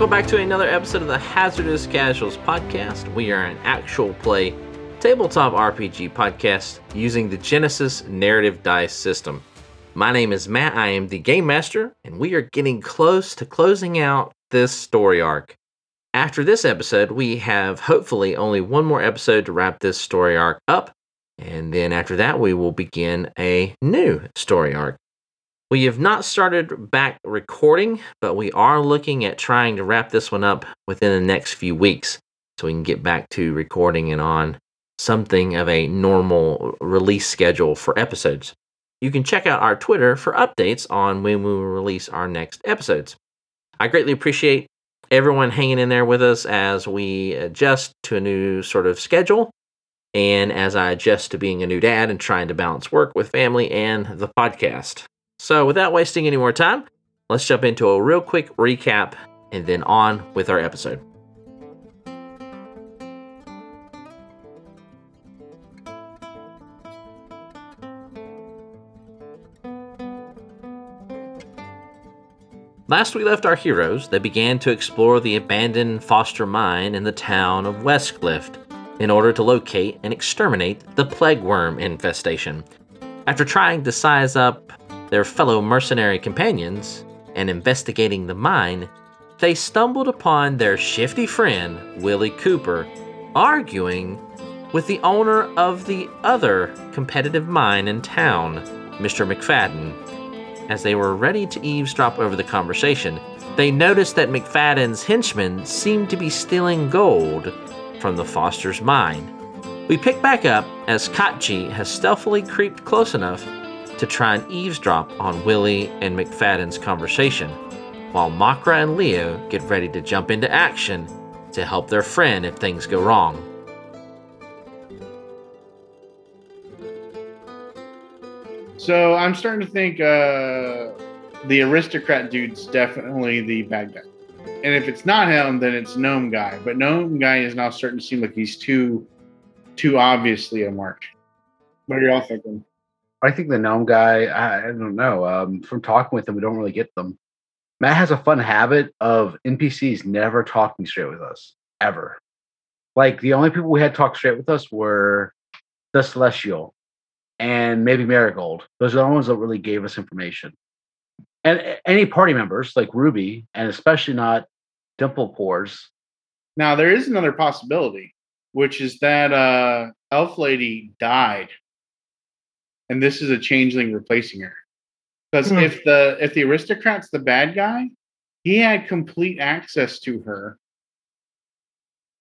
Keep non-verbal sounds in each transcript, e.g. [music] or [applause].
Welcome back to another episode of the Hazardous Casuals podcast. We are an actual play tabletop RPG podcast using the Genesys narrative dice system. My name is Matt. I am the game master, and we are getting close to closing out this story arc. After this episode, we have hopefully only one more episode to wrap this story arc up, and then after that, we will begin a new story arc. We have not started back recording, but we are looking at trying to wrap this one up within the next few weeks so we can get back to recording and on something of a normal release schedule for episodes. You can check out our Twitter for updates on when we will release our next episodes. I greatly appreciate everyone hanging in there with us as we adjust to a new sort of schedule and as I adjust to being a new dad and trying to balance work with family and the podcast. So, without wasting any more time, let's jump into a real quick recap and then on with our episode. Last we left our heroes, they began to explore the abandoned Foster mine in the town of Westcliff in order to locate and exterminate the plague worm infestation. After trying to size up their fellow mercenary companions and investigating the mine, they stumbled upon their shifty friend, Willie Cooper, arguing with the owner of the other competitive mine in town, Mr. McFadden. As they were ready to eavesdrop over the conversation, they noticed that McFadden's henchmen seemed to be stealing gold from the Foster's mine. We pick back up as Kachi has stealthily creeped close enough to try and eavesdrop on Willie and McFadden's conversation, while Makra and Leo get ready to jump into action to help their friend if things go wrong. So I'm starting to think uh, the aristocrat dude's definitely the bad guy. And if it's not him, then it's gnome guy. But gnome guy is now starting to seem like he's too, too obviously a mark. What are y'all thinking? I think the gnome guy, I, I don't know. Um, from talking with him, we don't really get them. Matt has a fun habit of NPCs never talking straight with us, ever. Like the only people we had talk straight with us were the Celestial and maybe Marigold. Those are the ones that really gave us information. And any party members like Ruby, and especially not Dimple Pores. Now there is another possibility, which is that uh, Elf Lady died, and this is a changeling replacing her. Because Hmm. if the if the aristocrat's the bad guy, he had complete access to her.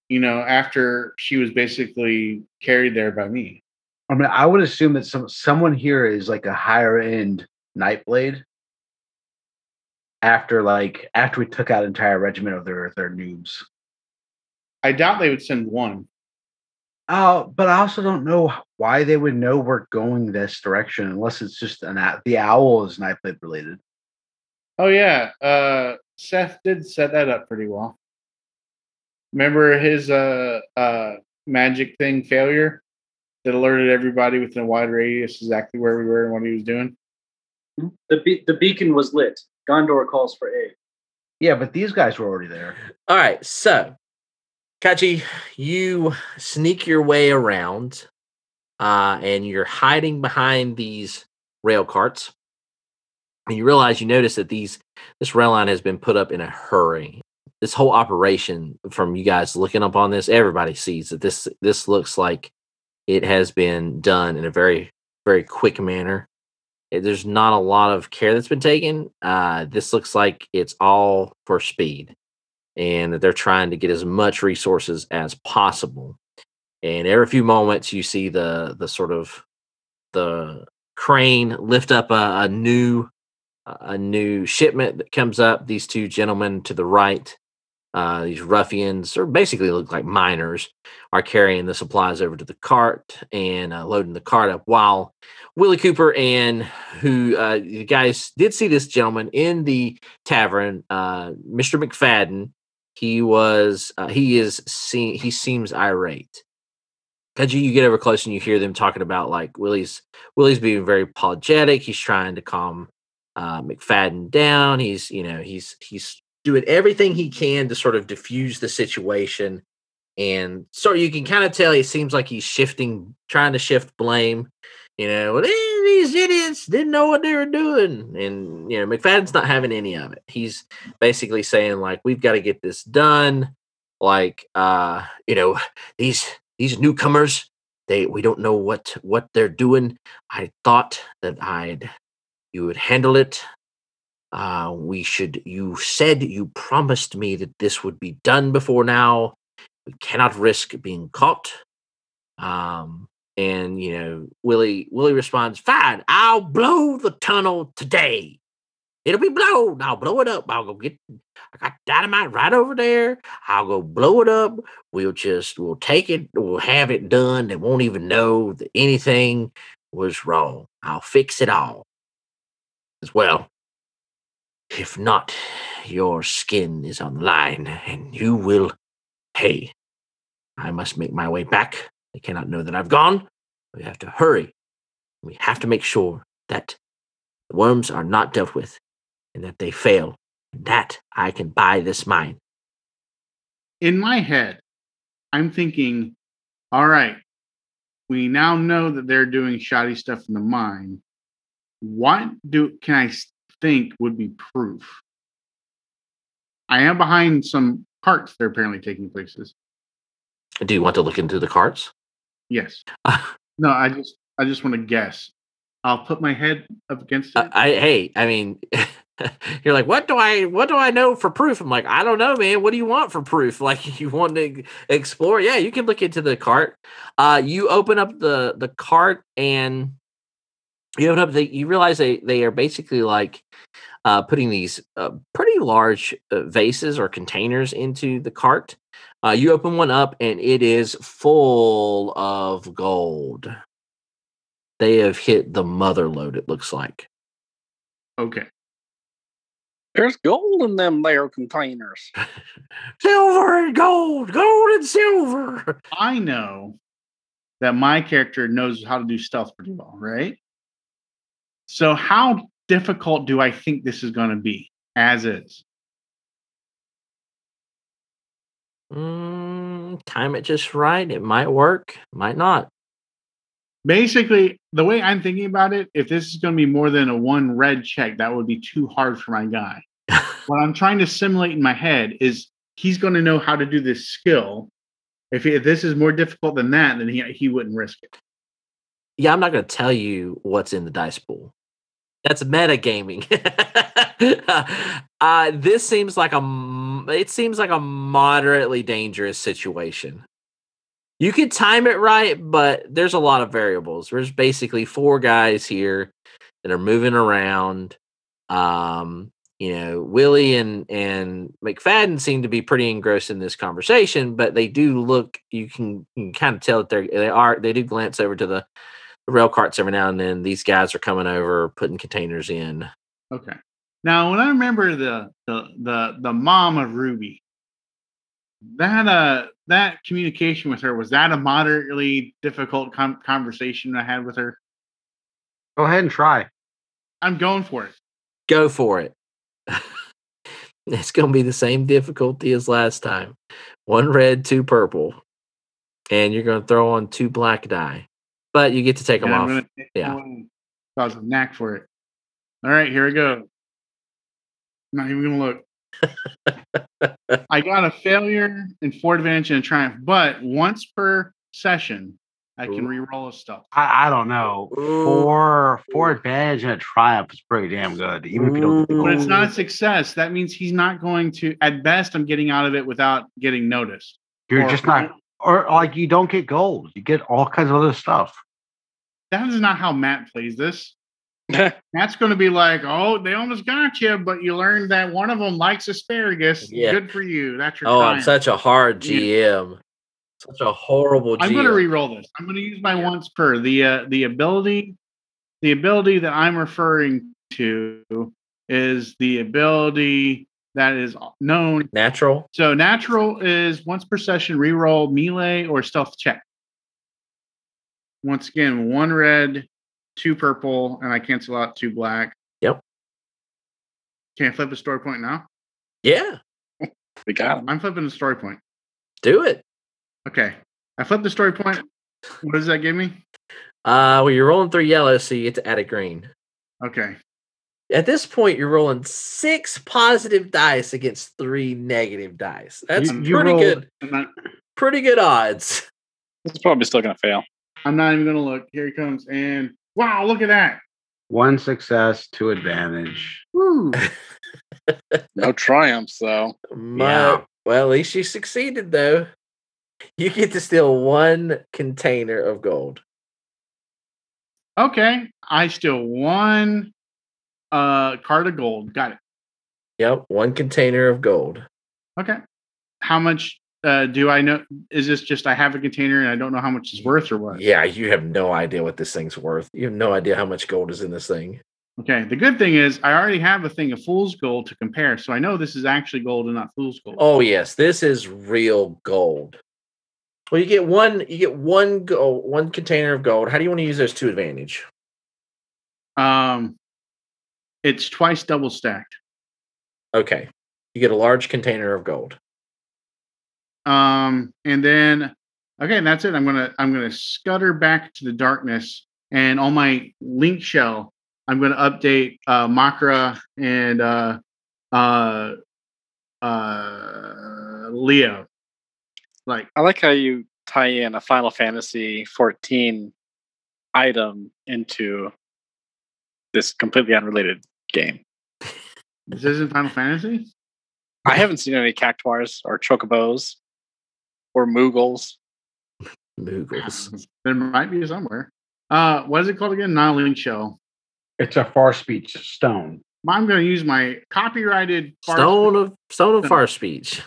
You know, after she was basically carried there by me. I mean, I would assume that some someone here is like a higher end Nightblade. After like after we took out an entire regiment of their their noobs. I doubt they would send one. Uh, but I also don't know why they would know we're going this direction unless it's just an ow- the owl is Nightblade related. Oh yeah, uh, Seth did set that up pretty well. Remember his uh, uh, magic thing failure that alerted everybody within a wide radius exactly where we were and what he was doing. The be- the beacon was lit. Gondor calls for aid. Yeah, but these guys were already there. All right, so Kachi, you sneak your way around, uh, and you're hiding behind these rail carts. And you realize you notice that these this rail line has been put up in a hurry. This whole operation, from you guys looking up on this, everybody sees that this this looks like it has been done in a very very quick manner. Eh, There's not a lot of care that's been taken. Uh, this looks like it's all for speed and that they're trying to get as much resources as possible. And every few moments, you see the the sort of the crane lift up a, a new a new shipment that comes up. These two gentlemen to the right, uh, these ruffians, or basically look like miners, are carrying the supplies over to the cart and uh, loading the cart up. While Willie Cooper and who uh, you guys did see this gentleman in the tavern, uh, Mr. McFadden, he was uh, he is see, he seems irate. Cause you, you get over close and you hear them talking about like Willie's Willie's being very apologetic. He's trying to calm uh, McFadden down. He's you know he's he's doing everything he can to sort of diffuse the situation. And so you can kind of tell he seems like he's shifting, trying to shift blame. You know, well, these idiots didn't know what they were doing. And, you know, McFadden's not having any of it. He's basically saying, like, we've got to get this done. Like, uh, you know, these these newcomers, they we don't know what what they're doing. I thought that I'd you would handle it uh, we should you said you promised me that this would be done before now we cannot risk being caught um and you know willie willie responds fine i'll blow the tunnel today. It'll be blown i'll blow it up. I'll go get i got dynamite right over there. I'll go blow it up. We'll just we'll take it we'll have it done. They won't even know that anything was wrong. I'll fix it all as well. If not, your skin is on the line, and you will pay. I must make my way back. They cannot know that I've gone. We have to hurry. We have to make sure that the worms are not dealt with and that they fail. And that I can buy this mine. In my head, I'm thinking, all right, we now know that they're doing shoddy stuff in the mine. What do can I think would be proof. I am behind some carts that are apparently taking places. Do you want to look into the carts? Yes. [laughs] no, I just I just want to guess. I'll put my head up against it. I hey, I mean [laughs] you're like, what do I what do I know for proof? I'm like, I don't know, man. What do you want for proof? [laughs] Like you want to explore? Yeah, you can look into the cart. Uh you open up the the cart and you open up the you realize they they are basically like uh, putting these uh, pretty large uh, vases or containers into the cart. Uh, you open one up and it is full of gold. They have hit the mother lode. It looks like. Okay. There's gold in them there containers. [laughs] silver and gold, gold and silver. I know that my character knows how to do stealth pretty well, right? So, how difficult do I think this is going to be as is? Mm, time it just right. It might work, might not. Basically, the way I'm thinking about it, if this is going to be more than a one red check, that would be too hard for my guy. [laughs] what I'm trying to simulate in my head is he's going to know how to do this skill. If, if this is more difficult than that, then he, he wouldn't risk it. Yeah, I'm not going to tell you what's in the dice pool. That's metagaming. [laughs] uh, this seems like a it seems like a moderately dangerous situation. You could time it right, but there's a lot of variables. There's basically four guys here that are moving around. Um, you know, Willie and and McFadden seem to be pretty engrossed in this conversation, but they do look. You can, you can kind of tell that they're they are they do glance over to the rail carts every now and then. These guys are coming over, putting containers in. Okay. Now, when I remember the the the the mom of Ruby, that uh that communication with her was that a moderately difficult com- conversation I had with her. Go ahead and try. I'm going for it. Go for it. [laughs] it's going to be the same difficulty as last time. One red, two purple, and you're going to throw on two black die but you get to take them And off. I'm gonna Yeah. cause a knack for it. All right, here we go. Not even gonna look. [laughs] I got a failure and four advantage and a triumph, but once per session, I can Ooh. re-roll a stuff. I, I don't know. Ooh. Four four advantage and a triumph is pretty damn good. Even if you don't get the Ooh. But it's not a success. That means he's not going to. At best, I'm getting out of it without getting noticed. You're or- just not or like you don't get gold. You get all kinds of other stuff. That is not how Matt plays this. [laughs] Matt's going to be like, "Oh, they almost got you, but you learned that one of them likes asparagus. Yeah. Good for you. That's your." Oh, I'm such a hard Yeah. GM. Such a horrible GM. I'm going to re-roll this. I'm going to use my once per the uh, the ability. The ability that I'm referring to is the ability that is known. Natural. So natural is once per session re-roll melee or stealth check. Once again, one red, two purple, and I cancel out two black. Yep. Can I flip a story point now? Yeah, [laughs] We got him. I'm flipping a story point. do it. Okay. I flipped the story point. What does that give me? Uh, well, you're rolling three yellows, so you get to add a green. Okay. At this point, you're rolling six positive dice against three negative dice. That's You- you pretty rolled- good. Not, Pretty good odds. [laughs] It's probably still gonna fail. I'm not even gonna look. Here he comes. And wow, look at that. One success, two advantage. Woo. [laughs] No triumphs though. My- Yeah. Well, at least you succeeded, though. You get to steal one container of gold. Okay. I still one uh card of gold. Got it. Yep, one container of gold. Okay. How much uh do I know? Is this just I have a container and I don't know how much it's worth or what? Yeah, you have no idea what this thing's worth. You have no idea how much gold is in this thing. Okay. The good thing is I already have a thing of fool's gold to compare, so I know this is actually gold and not fool's gold. Oh yes, this is real gold. Well, you get one. You get one gold, one container of gold. How do you want to use those to advantage? Um it's twice double stacked. Okay, you get a large container of gold. Um, and then okay, that's it. I'm gonna I'm gonna scutter back to the darkness, and on my link shell, I'm gonna update uh, Makra and uh, uh, uh, Leo. Like, I like how you tie in a Final Fantasy 14 item into this completely unrelated game. this isn't Final Fantasy. I haven't seen any cactuars or chocobos or moogles. Moogles. [laughs] There might be somewhere. Uh, what is it called again? Not a link shell. It's a far speech stone. I'm gonna use my copyrighted far- Stone of Stone of Far Speech.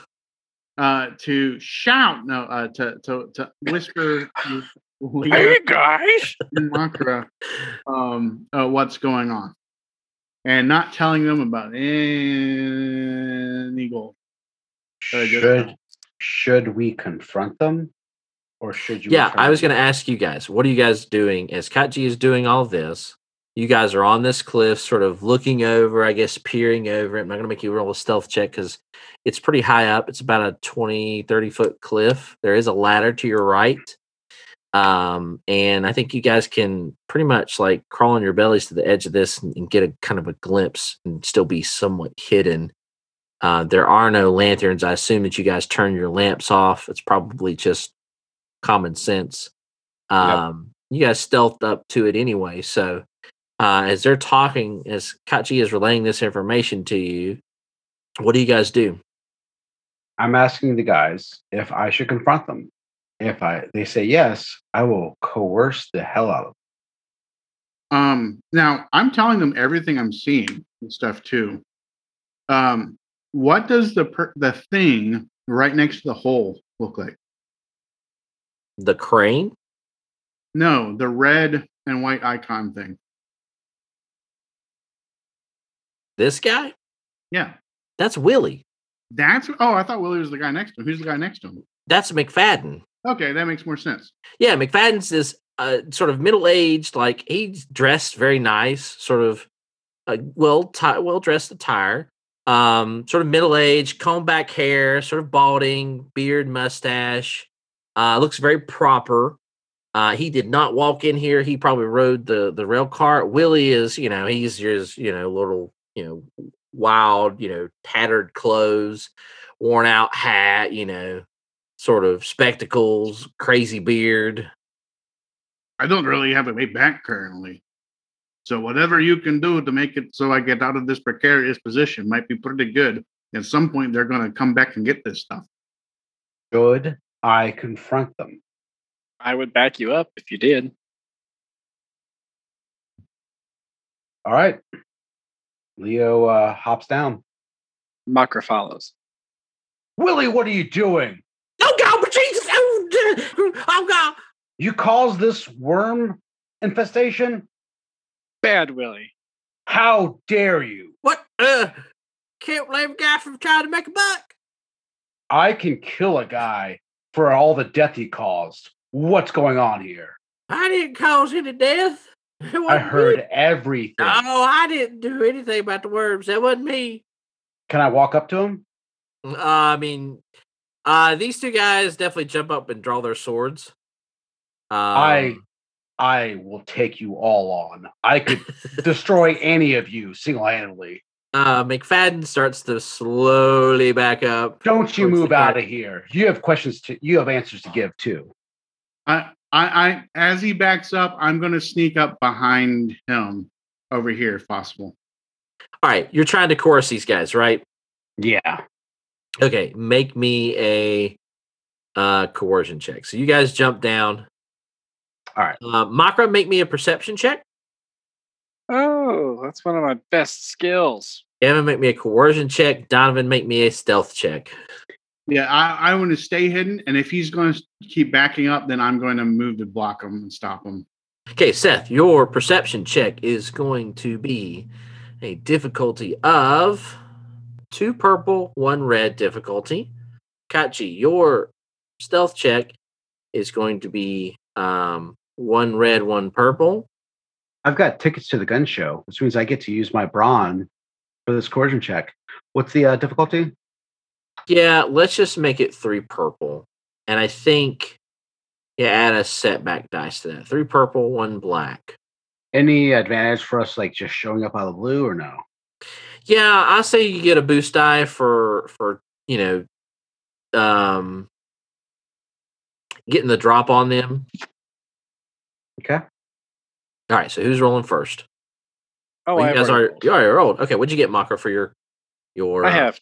uh to shout no uh to to to whisper [sighs] to Leo Hey guys! and Makra um uh, what's going on and not telling them about any gold. Uh, Should should we confront them, or should you? Yeah, I was going to ask you guys, what are you guys doing as Kachi is doing all this? You guys are on this cliff, sort of looking over, I guess, peering over it. I'm not going to make you roll a stealth check because it's pretty high up. It's about a 20, 30 foot cliff. There is a ladder to your right. Um, and I think you guys can pretty much like crawl on your bellies to the edge of this and, and get a kind of a glimpse and still be somewhat hidden. Uh, there are no lanterns. I assume that you guys turn your lamps off. It's probably just common sense. Um, You guys stealthed up to it anyway. So uh, as they're talking, as Kachi is relaying this information to you, what do you guys do? I'm asking the guys if I should confront them. If I they say yes, I will coerce the hell out of them. Um now I'm telling them everything I'm seeing and stuff too. Um what does the per- the thing right next to the hole look like? The crane? No, the red and white icon thing. This guy? Yeah. That's Willie. That's oh, I thought Willie was the guy next to him. Who's the guy next to him? That's McFadden. Okay, that makes more sense. Yeah, McFadden's this uh, sort of middle aged, like he's dressed very nice, sort of uh, well ti- well dressed attire. Um, sort of middle aged, comb back hair, sort of balding, beard, mustache. Uh, looks very proper. Uh, he did not walk in here. He probably rode the the rail cart. Willie is, you know, he's his, you know, little, you know, wild, you know, tattered clothes, worn out hat, you know, sort of spectacles, crazy beard. I don't really have a way back currently. So whatever you can do to make it so I get out of this precarious position might be pretty good. At some point they're gonna come back and get this stuff. Should I confront them? I would back you up if you did. All right. Leo uh, hops down. Makra follows. Willie, what are you doing? Oh God, Jesus! Oh, oh God! You caused this worm infestation? Bad Willie. How dare you? What? Uh, can't blame a guy for trying to make a buck. I can kill a guy for all the death he caused. What's going on here? I didn't cause any death. I heard me. everything. Oh, I didn't do anything about the worms. That wasn't me. Can I walk up to him? Uh, I mean, uh, these two guys definitely jump up and draw their swords. Um, I I will take you all on. I could [laughs] destroy any of you single handedly. uh, McFadden starts to slowly back up. Don't you move out of here. You have questions to you have answers to give too. I, I, I, as he backs up, I'm going to sneak up behind him over here if possible. All right, you're trying to chorus these guys, right? Yeah. Okay, make me a uh, coercion check. So you guys jump down. All right. Uh, Makra, make me a perception check. Oh, that's one of my best skills. Evan, make me a coercion check. Donovan, make me a stealth check. Yeah, I, I want to stay hidden, and if he's going to keep backing up, then I'm going to move to block him and stop him. Okay, Seth, your perception check is going to be a difficulty of two purple, one red difficulty. Kachi, your stealth check is going to be um, one red, one purple. I've got tickets to the gun show, which means I get to use my brawn for this coercion check. What's the uh, difficulty? Yeah, let's just make it three purple. And I think, yeah, add a setback dice to that. Three purple, one black. Any advantage for us like just showing up out of the blue or no? Yeah, I say you get a boost die for for you know, um, getting the drop on them. Okay. All right, so who's rolling first? Oh, Well, I you guys are you already rolled. Okay, what'd you get, Maka, for your your? I uh, have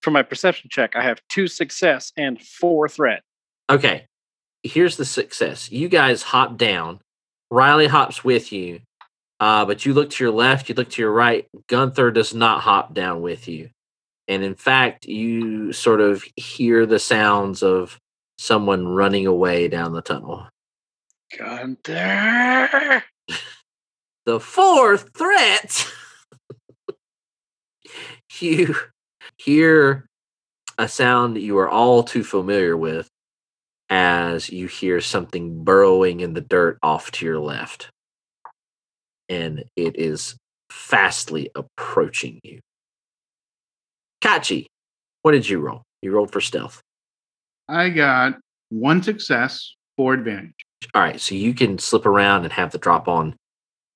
for my perception check. I have two success and four threat. Okay, here's the success. You guys hop down. Riley hops with you, uh, but you look to your left, you look to your right. Gunther does not hop down with you, and in fact, you sort of hear the sounds of someone running away down the tunnel. Gunther. [laughs] The fourth threat. [laughs] you hear a sound that you are all too familiar with as you hear something burrowing in the dirt off to your left. And it is fastly approaching you. Kachi, what did you roll? You rolled for stealth. I got one success, four advantage. All right, so you can slip around and have the drop on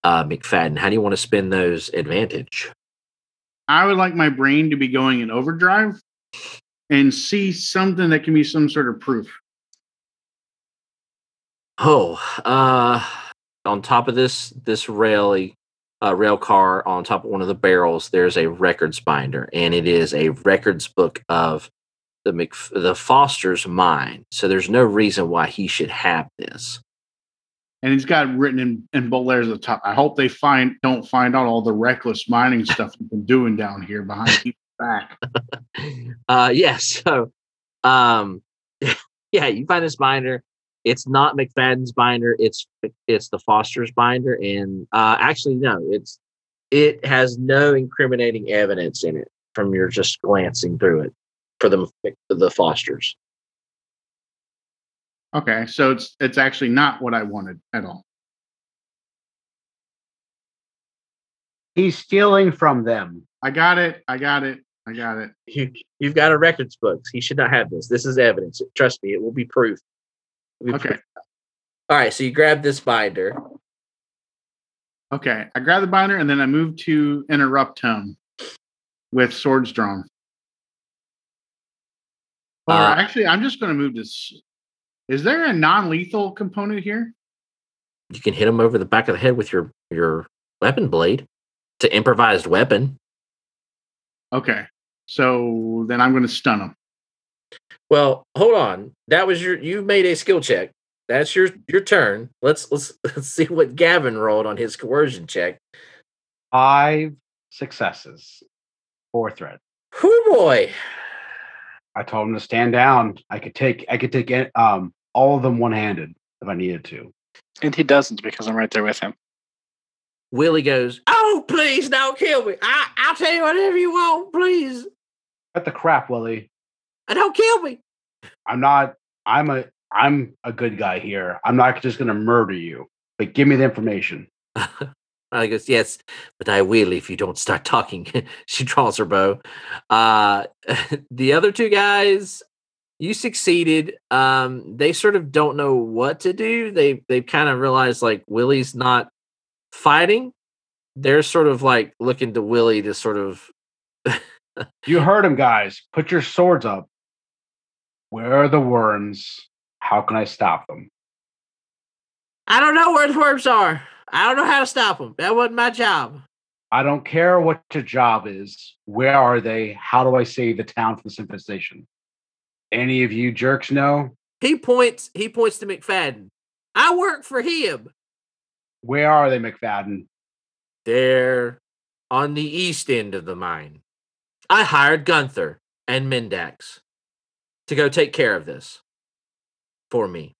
uh, McFadden. How do you want to spend those advantage? I would like my brain to be going in overdrive and see something that can be some sort of proof. Oh, uh, on top of this this rail uh, rail car, on top of one of the barrels, there's a records binder, and it is a records book of the Mc, the Foster's mine. So there's no reason why he should have this. And he's got written in, in bold letters at the top. I hope they find don't find out all the reckless mining [laughs] stuff we've been doing down here behind people's [laughs] back. uh, yeah. So, um, [laughs] yeah, you find this binder. It's not McFadden's binder. It's it's the Foster's binder, and uh, actually, no, it's it has no incriminating evidence in it from your just glancing through it for the the Fosters. Okay, so it's it's actually not what I wanted at all. He's stealing from them. I got it. I got it. I got it. You you've got a records book. He should not have this. This is evidence. Trust me, it will be proof. It will be Okay. All right, so you grab this binder. Okay. I grab the binder and then I move to interrupt him with swords drawn. Or Uh, actually, I'm just going to move this. Is there a non-lethal component here? You can hit him over the back of the head with your your weapon blade. It's an improvised weapon. Okay. So then I'm going to stun him. Well, hold on. That was your you made a skill check. That's your your turn. Let's let's [laughs] let's see what Gavin rolled on his coercion check. Five successes, four threat. Whoo boy. I told him to stand down. I could take I could take um all of them one handed if I needed to. And he doesn't because I'm right there with him. Willie goes, Oh, please don't kill me. I, I'll tell you whatever you want, please. Cut the crap, Willie. And don't kill me. I'm not I'm a I'm a good guy here. I'm not just gonna murder you. But give me the information. [laughs] Riley goes, Yes, but I will if you don't start talking. [laughs] she draws her bow. Uh, [laughs] the other two guys, you succeeded. Um, they sort of don't know what to do. They they've kind of realized like Willie's not fighting. They're sort of like looking to Willie to sort of You heard him, guys. Put your swords up. Where are the worms? How can I stop them? I don't know where the worms are. I don't know how to stop them. That wasn't my job. I don't care what your job is. Where are they? How do I save the town from this infestation? Any of you jerks know? He points. He points to McFadden. I work for him. Where are they, McFadden? They're on the east end of the mine. I hired Gunther and Mindax to go take care of this for me.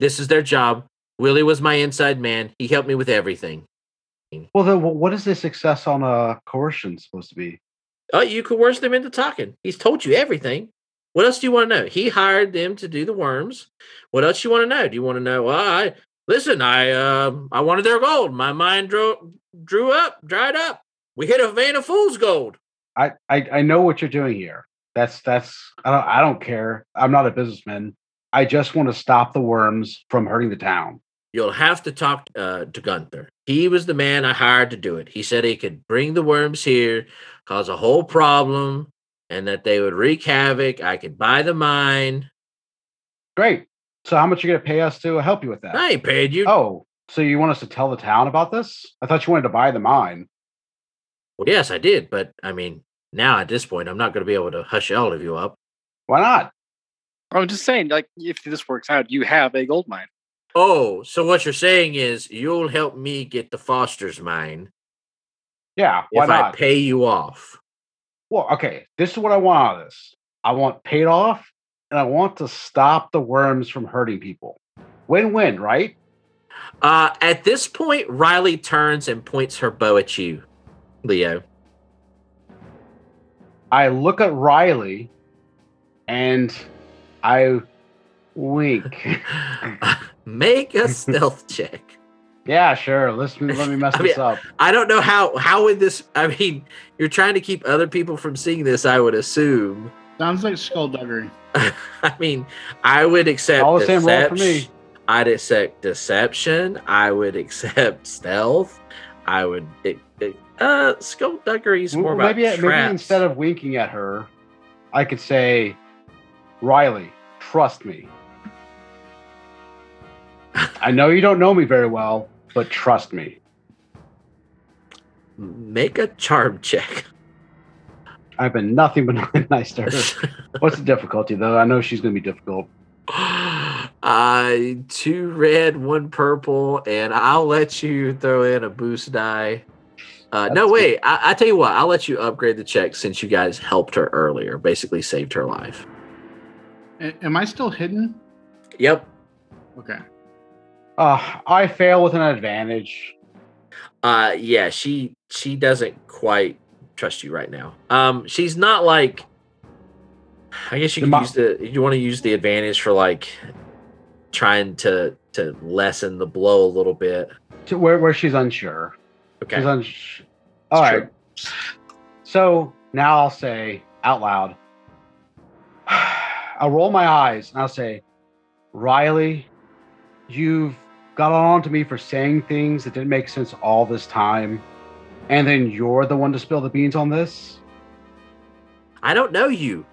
This is their job. Willie was my inside man. He helped me with everything. Well, then, what is the success on a coercion supposed to be? Oh, you coerced them into talking. He's told you everything. What else do you want to know? He hired them to do the worms. What else you want to know? Do you want to know? Well, I listen. I um I wanted their gold. My mind drew drew up, dried up. We hit a vein of fool's gold. I, I I know what you're doing here. That's that's I don't I don't care. I'm not a businessman. I just want to stop the worms from hurting the town. You'll have to talk uh, to Gunther. He was the man I hired to do it. He said he could bring the worms here, cause a whole problem, and that they would wreak havoc. I could buy the mine. Great. So how much are you gonna pay us to help you with that? I ain't paid you. Oh, so you want us to tell the town about this? I thought you wanted to buy the mine. Well, yes, I did, but I mean, now at this point, I'm not going to be able to hush all of you up. Why not? I'm just saying, like, if this works out, you have a gold mine. Oh, so what you're saying is you'll help me get the Foster's mine Yeah, why if I not? pay you off. well, okay. This is what I want out of this. I want paid off, and I want to stop the worms from hurting people. Win-win, right? Uh, at this point, Riley turns and points her bow at you, Leo. I look at Riley, and I wink. [laughs] [laughs] Make a stealth check. yeah, sure. Let's let me mess [laughs] I mean, this up. I don't know how. How would this? I mean, you're trying to keep other people from seeing this. I would assume. Sounds like skullduggery. I mean, I would accept All the same roll for me. I'd accept deception. I would accept stealth. I would. Uh, skullduggery is more Well, about maybe maybe traps. instead of winking at her, I could say, Riley, trust me. I know you don't know me very well, but trust me. make a charm check. I've been nothing but [laughs] nice to her. What's the difficulty, though? I know she's going to be difficult. uh, two red, one purple, and I'll let you throw in a boost die. Uh, no, That's wait. I, I tell you what. I'll let you upgrade the check since you guys helped her earlier. Basically, saved her life. A- am I still hidden? Yep. Okay. Uh, I fail with an advantage. Uh, yeah. She she doesn't quite trust you right now. Um, she's not like. I guess you can use the. You want to use the advantage for like trying to to lessen the blow a little bit. To where, where she's unsure. Okay. Unsure. All right. So now I'll say out loud, [sighs] I'll roll my eyes and I'll say, Riley, you've got on to me for saying things that didn't make sense all this time. And then you're the one to spill the beans on this? I don't know you.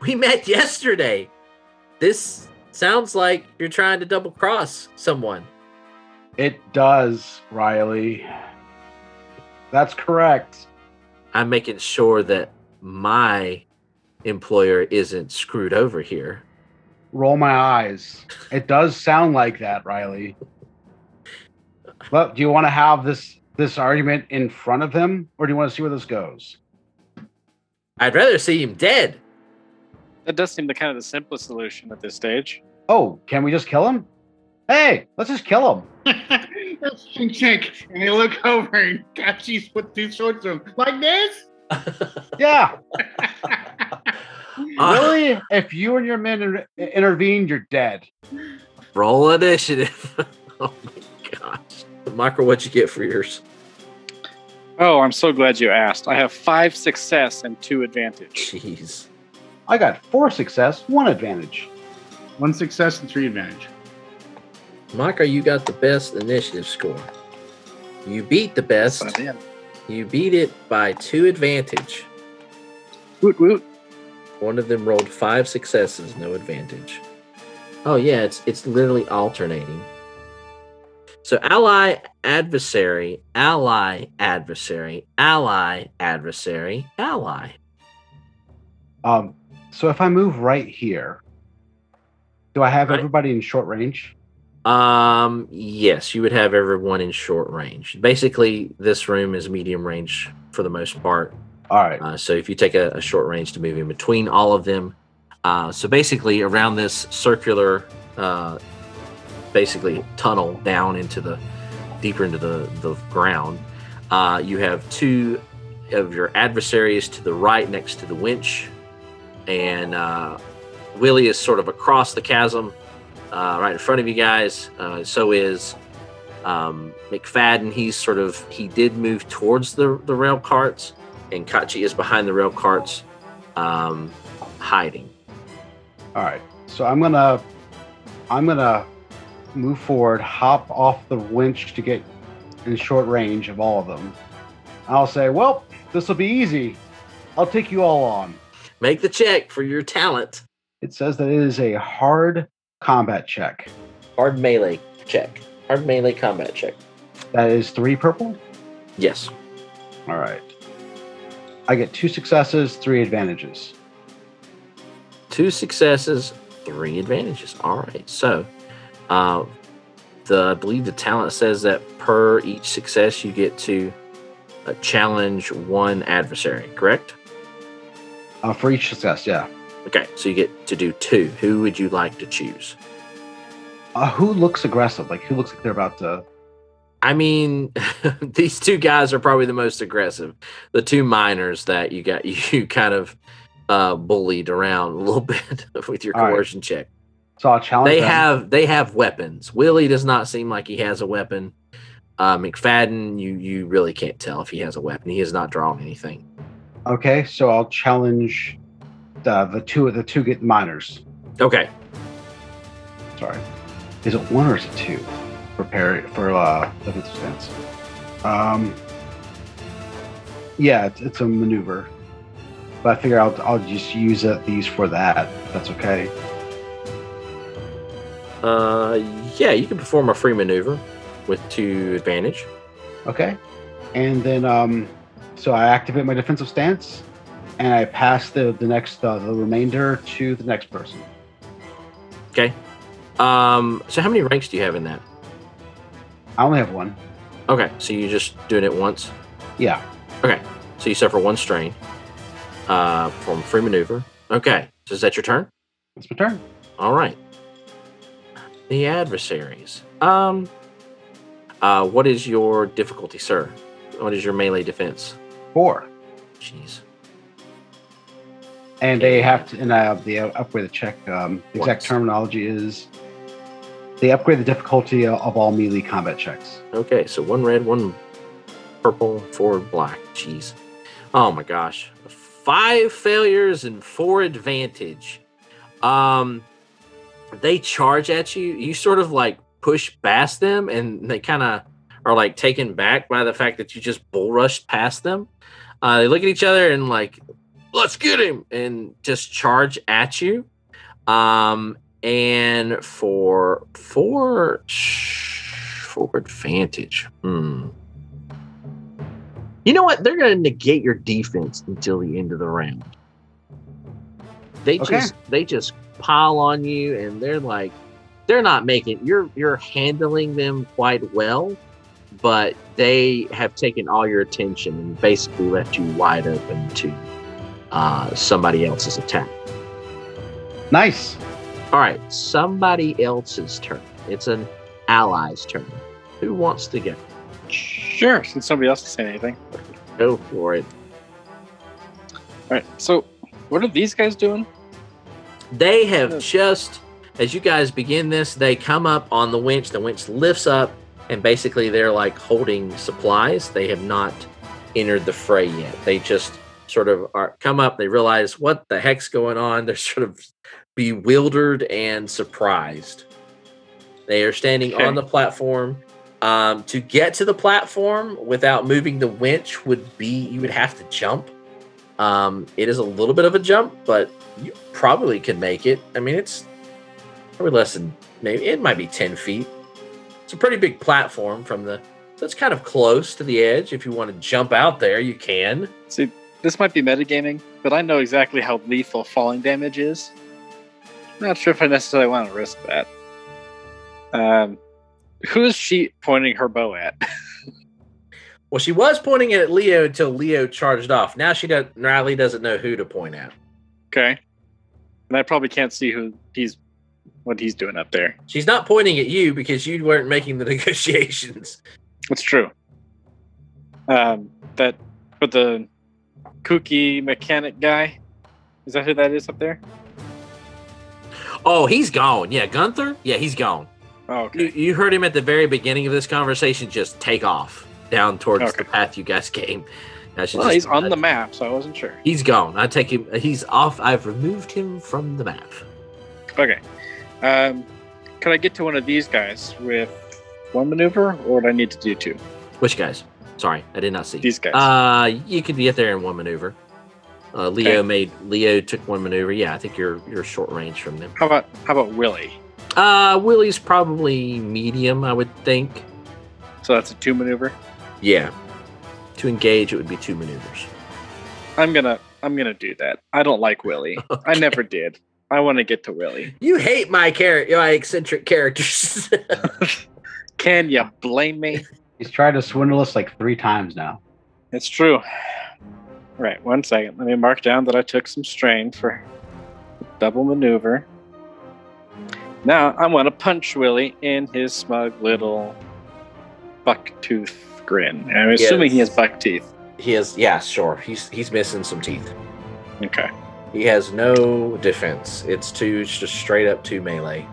We met yesterday. This sounds like you're trying to double cross someone. It does, Riley. That's correct. I'm making sure that my employer isn't screwed over here. Roll my eyes. It does sound like that, Riley. But do you want to have this this argument in front of him, or do you want to see where this goes? I'd rather see him dead. That does seem the kind of the simplest solution at this stage. Oh, can we just kill him? Hey, let's just kill him. [laughs] chink chink. And they look over and Kachi's put two swords to him. Like this? Yeah, [laughs] Uh, really? If you and your men inter- intervened, you're dead. Roll initiative. [laughs] oh my gosh. Michael, what'd you get for yours? Oh, I'm so glad you asked. I have five success and two advantage. Jeez. I got four success, one advantage. One success and three advantage. Michael, you got the best initiative score. You beat the best. Son of a- You beat it by two advantage. Woot woot. One of them rolled five successes, no advantage. Oh yeah, it's it's literally alternating. So ally, adversary, ally, adversary, ally, adversary, ally. Um, so if I move right here, do I have Right. everybody in short range? Um, yes, you would have everyone in short range. Basically, this room is medium range for the most part. All right. Uh, so if you take a, a short range to move in between all of them, uh, so basically around this circular, uh, basically tunnel down into the deeper into the the ground, uh, you have two of your adversaries to the right next to the winch, and uh, Willie is sort of across the chasm, uh, right in front of you guys. Uh, so is um, McFadden. He's sort of he did move towards the the rail carts and Kachi is behind the rail carts, um, hiding. All right. So I'm gonna, I'm gonna move forward, hop off the winch to get in short range of all of them. I'll say, well, this will be easy. I'll take you all on. Make the check for your talent. It says that it is a hard combat check. Hard melee check. Hard melee combat check. That is three purple. Yes. All right. I get two successes, three advantages. Two successes, three advantages. All right. So, uh, the I believe the talent says that per each success you get to uh, challenge one adversary. Correct? Uh, for each success, yeah. Okay. So you get to do two. Who would you like to choose? Uh, who looks aggressive? Like who looks like they're about to? I mean, [laughs] these two guys are probably the most aggressive. The two miners that you got [laughs] you kind of uh, bullied around a little [laughs] bit with your All right. coercion check. So I'll challenge. They them. have they have weapons. Willie does not seem like he has a weapon. Uh, McFadden, you you really can't tell if he has a weapon. He has not drawn anything. Okay, so I'll challenge the the two of the two get miners. Okay, Sorry, is it one or is it two? Prepare for uh defensive stance. Um, yeah, it's, it's a maneuver, but I figure I'll I'll just use it, these for that. That's okay. uh, yeah, you can perform a free maneuver with two advantage. Okay, and then um, so I activate my defensive stance, and I pass the the next uh, the remainder to the next person. Okay. Um, so how many ranks do you have in that? I only have one. Okay, so you're just doing it once. Yeah. Okay, so you suffer one strain uh, from free maneuver. Okay, so is that your turn? It's my turn. All right. The adversaries. Um. Uh, what is your difficulty, sir? What is your melee defense? Four. Jeez. And they have to, and uh, the upgrade the check. Um, the exact terminology is they upgrade the difficulty of all melee combat checks. Okay, so one red, one purple, four black. Jeez. Oh my gosh. Five failures and four advantage. Um they charge at you. You sort of like push past them and they kind of are like taken back by the fact that you just bull rushed past them. Uh, they look at each other and like, let's get him and just charge at you. Um, and for for for advantage, hmm. You know what? They're going to negate your defense until the end of the round. They Okay. just they just pile on you, and they're like, they're not making you're you're handling them quite well, but they have taken all your attention and basically left you wide open to uh, somebody else's attack. Nice. All right, somebody else's turn. It's an ally's turn. Who wants to go? Sure, since somebody else is saying anything. Go for it. All right, so what are these guys doing? They have Yes. just, as you guys begin this, they come up on the winch. The winch lifts up, and basically they're like holding supplies. They have not entered the fray yet. They just sort of are come up. They realize what the heck's going on. [laughs] They're sort of bewildered and surprised. They are standing Okay. on the platform. Um, to get to the platform without moving the winch would be you would have to jump. Um, it is a little bit of a jump, but you probably could make it. I mean, it's probably less than maybe it might be 10 feet. It's a pretty big platform from the so it's kind of close to the edge. If you want to jump out there, you can. See, this might be metagaming, but I know exactly how lethal falling damage is. Not sure if I necessarily want to risk that. Um, who is she pointing her bow at? [laughs] Well, she was pointing it at Leo until Leo charged off. Now she does Riley doesn't know who to point at. okay, and I probably can't see who he's what he's doing up there. She's not pointing at you because you weren't making the [laughs] negotiations. It's true. Um, that, but the kooky mechanic guy, is that who that is up there? Oh, he's gone. Yeah, Gunther. Yeah, he's gone. Oh, You, okay. you heard him at the very beginning of this conversation just take off down towards Okay. the path you guys came. Now Well, he's on the map, so I wasn't sure. He's gone. I take him. He's off. I've removed him from the map. Okay. Um, could I get to one of these guys with one maneuver, or would I need to do two? Which guys? Sorry, I did not see. These guys. Uh, you could get there in one maneuver. Uh, Leo Okay. made Leo took one maneuver. Yeah, I think you're you're short range from them. how about how about Willie? Uh, Willie's probably medium, I would think. So that's a two maneuver. Yeah. To engage, it would be two maneuvers. I'm gonna I'm gonna do that. I don't like Willie. [laughs] I never did. I want to get to Willie. You hate my character, my eccentric characters. [laughs] [laughs] Can you blame me? He's tried to swindle us like three times now. It's true. Right, one second. Let me mark down that I took some strain for double maneuver. Now I want to punch Willie in his smug little bucktooth grin. I'm assuming he has Yes. buck teeth. he has, yeah, sure. He's he's missing some teeth. Okay. He has no defense. It's two, it's just straight up two melee.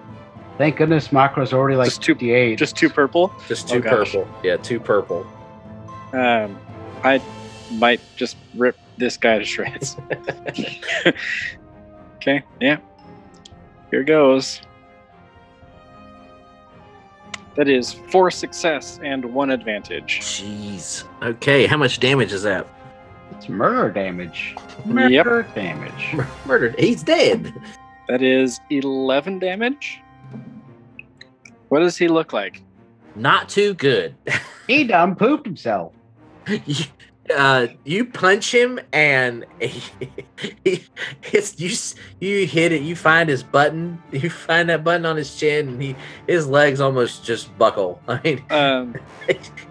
Thank goodness Makro's already like Just two- 58. Just two purple. Just Oh, two gosh. purple. Yeah, two purple. Um, I might just rip this guy to shreds. [laughs] [laughs] okay, yeah. Here goes. That is four success and one advantage. Jeez. Okay, how much damage is that? It's murder damage. Yep. Murder damage. Murdered. He's dead. That is 11 damage. What does he look like? Not too good. [laughs] He done pooped himself. you, [laughs] uh, you punch him and he, [laughs] he, it's, you you hit it. You find his button. You find that button on his chin, and he his legs almost just buckle. I mean, Um,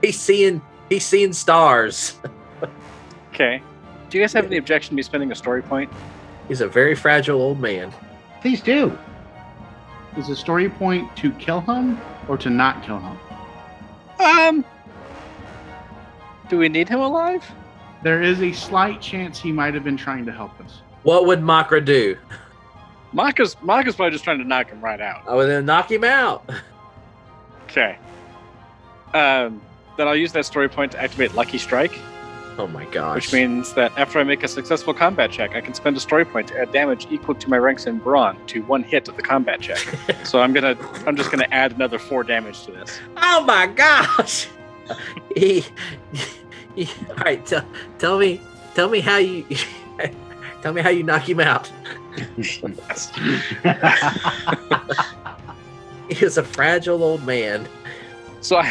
he's seeing he's seeing stars. okay. Do you guys have any objection to me spending a story point? He's a very fragile old man. Please do. Is the story point to kill him or to not kill him? Um, do we need him alive? There is a slight chance he might have been trying to help us. What would Makra do? Maka's Maka's probably just trying to knock him right out. I would then knock him out. Okay. Um, then I'll use that story point to activate Lucky Strike, Oh my gosh! which means that after I make a successful combat check, I can spend a story point to add damage equal to my ranks in Brawn to one hit of the combat check. [laughs] so I'm gonna, I'm just gonna add another four damage to this. Oh my gosh! [laughs] he, he all right. Tell, tell me, tell me how you, [laughs] tell me how you knock him out. He is a fragile old man. So I,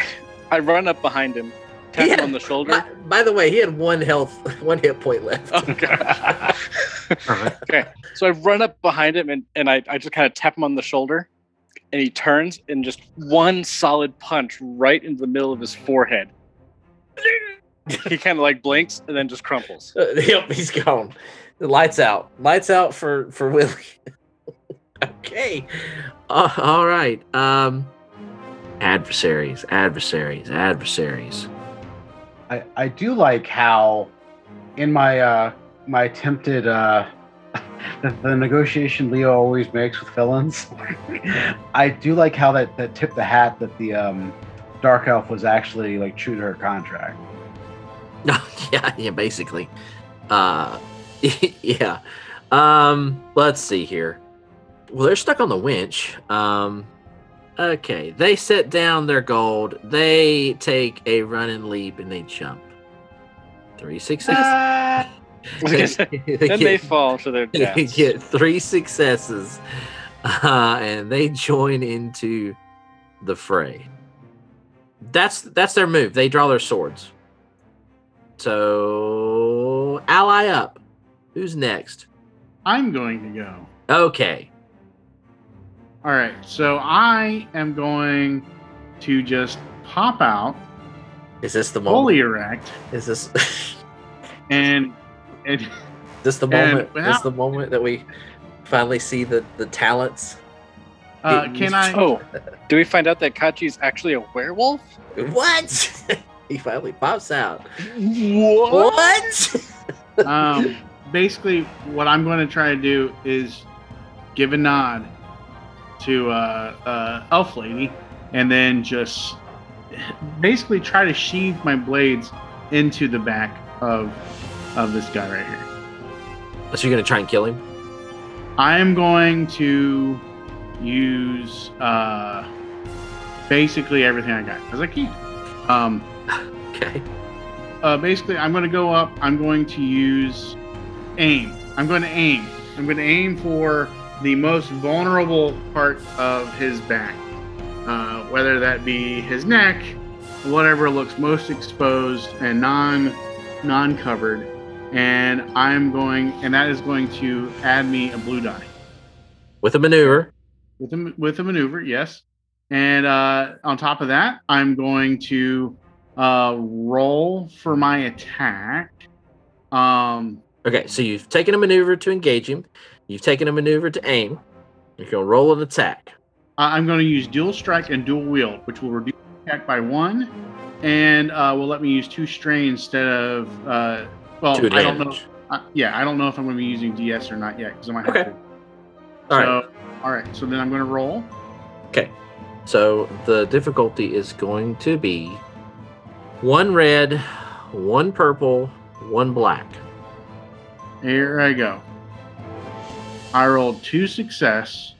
I run up behind him, tap Yeah. him on the shoulder. By, by the way, he had one health, [laughs] one hit point left. Oh god. [laughs] okay. So I run up behind him and, and I, I just kind of tap him on the shoulder and he turns and just one solid punch right into the middle of his forehead. [laughs] he kind of like blinks and then just crumples. Uh, yep, he's gone. The lights out. Lights out for for Willie. okay. Uh, all right. Um, adversaries, adversaries, adversaries. I, I do like how in my uh my attempted uh the, [laughs] the negotiation Leo always makes with villains. [laughs] I do like how that that tip the hat that the um Dark Elf was actually like true to her contract. [laughs] yeah, yeah, basically. Uh, yeah. Um, let's see here. Well, they're stuck on the winch. Um, okay, they set down their gold. They take a running leap and they jump. Three successes. Ah! [laughs] They- then they they [laughs] fall to their they deaths. get three successes, uh, and they join into the fray. That's that's their move. They draw their swords. So ally up. Who's next? I'm going to go. Okay. All right, so I am going to just pop out, Is this the moment? fully erect, Is this [laughs] and and this the And moment? This the moment that we finally see the the talents? uh, can used- I? Oh, do we find out that Kachi is actually a werewolf? What? [laughs] he finally pops out. What? What? um, basically, what I'm going to try to do is give a nod to uh, uh, Elf Lady, and then just basically try to sheathe my blades into the back of of this guy right here. so you're gonna try and kill him? I am going to use uh, basically everything I got because I can. Um, [laughs] Okay. uh, basically, I'm going to go up. I'm going to use aim. I'm going to aim. I'm going to aim for the most vulnerable part of his back, uh, whether that be his neck, whatever looks most exposed and non non covered. And I'm going, and that is going to add me a blue die With a maneuver. with a, with a maneuver, yes. And uh, on top of that, I'm going to uh, roll for my attack. Um, Okay, so you've taken a maneuver to engage him. You've taken a maneuver to aim. You're gonna roll an attack. I'm going to use dual strike and dual wield, which will reduce attack by one, and uh, will let me use two strain instead of uh, well, to I don't know. Uh, yeah, I don't know if I'm going to be using DS or not yet because I might have Okay. to. All right. so, all right. So then I'm going to roll. Okay. So the difficulty is going to be one red, one purple, one black. Here I go. I rolled two success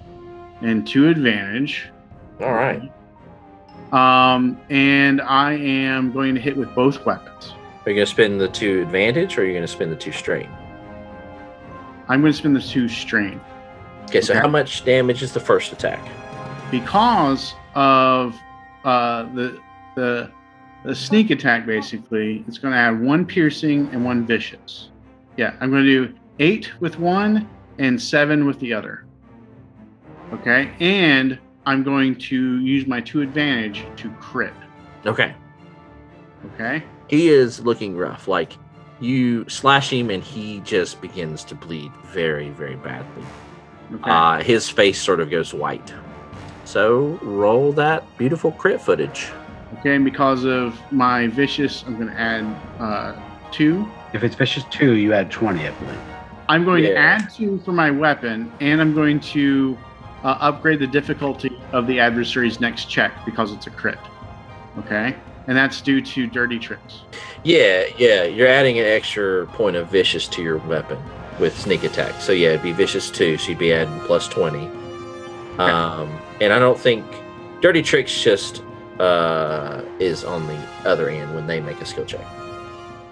and two advantage. All right. Um, and I am going to hit with both weapons. Are you gonna spend the two advantage or are you gonna spend the two strain? I'm going to spend the two strain Okay, so Okay. how much damage is the first attack? because of uh, the the the sneak attack. Basically, it's going to add one piercing and one vicious. Yeah, I'm going to do eight with one and seven with the other. Okay, and I'm going to use my two advantage to crit. Okay. Okay. He is looking rough. Like you slash him and he just begins to bleed very, very badly. Okay. Uh, his face sort of goes white. So roll that beautiful crit footage. Okay, and because of my vicious, I'm going to add uh, two. If it's vicious two, you add twenty, I believe. I'm going to add two for my weapon, and I'm going to uh, upgrade the difficulty of the adversary's next check because it's a crit. Okay, and that's due to dirty tricks. Yeah, yeah. You're adding an extra point of vicious to your weapon with sneak attack. So yeah, it'd be vicious two, so you'd be adding plus twenty. Um, and I don't think dirty tricks just uh is on the other end when they make a skill check.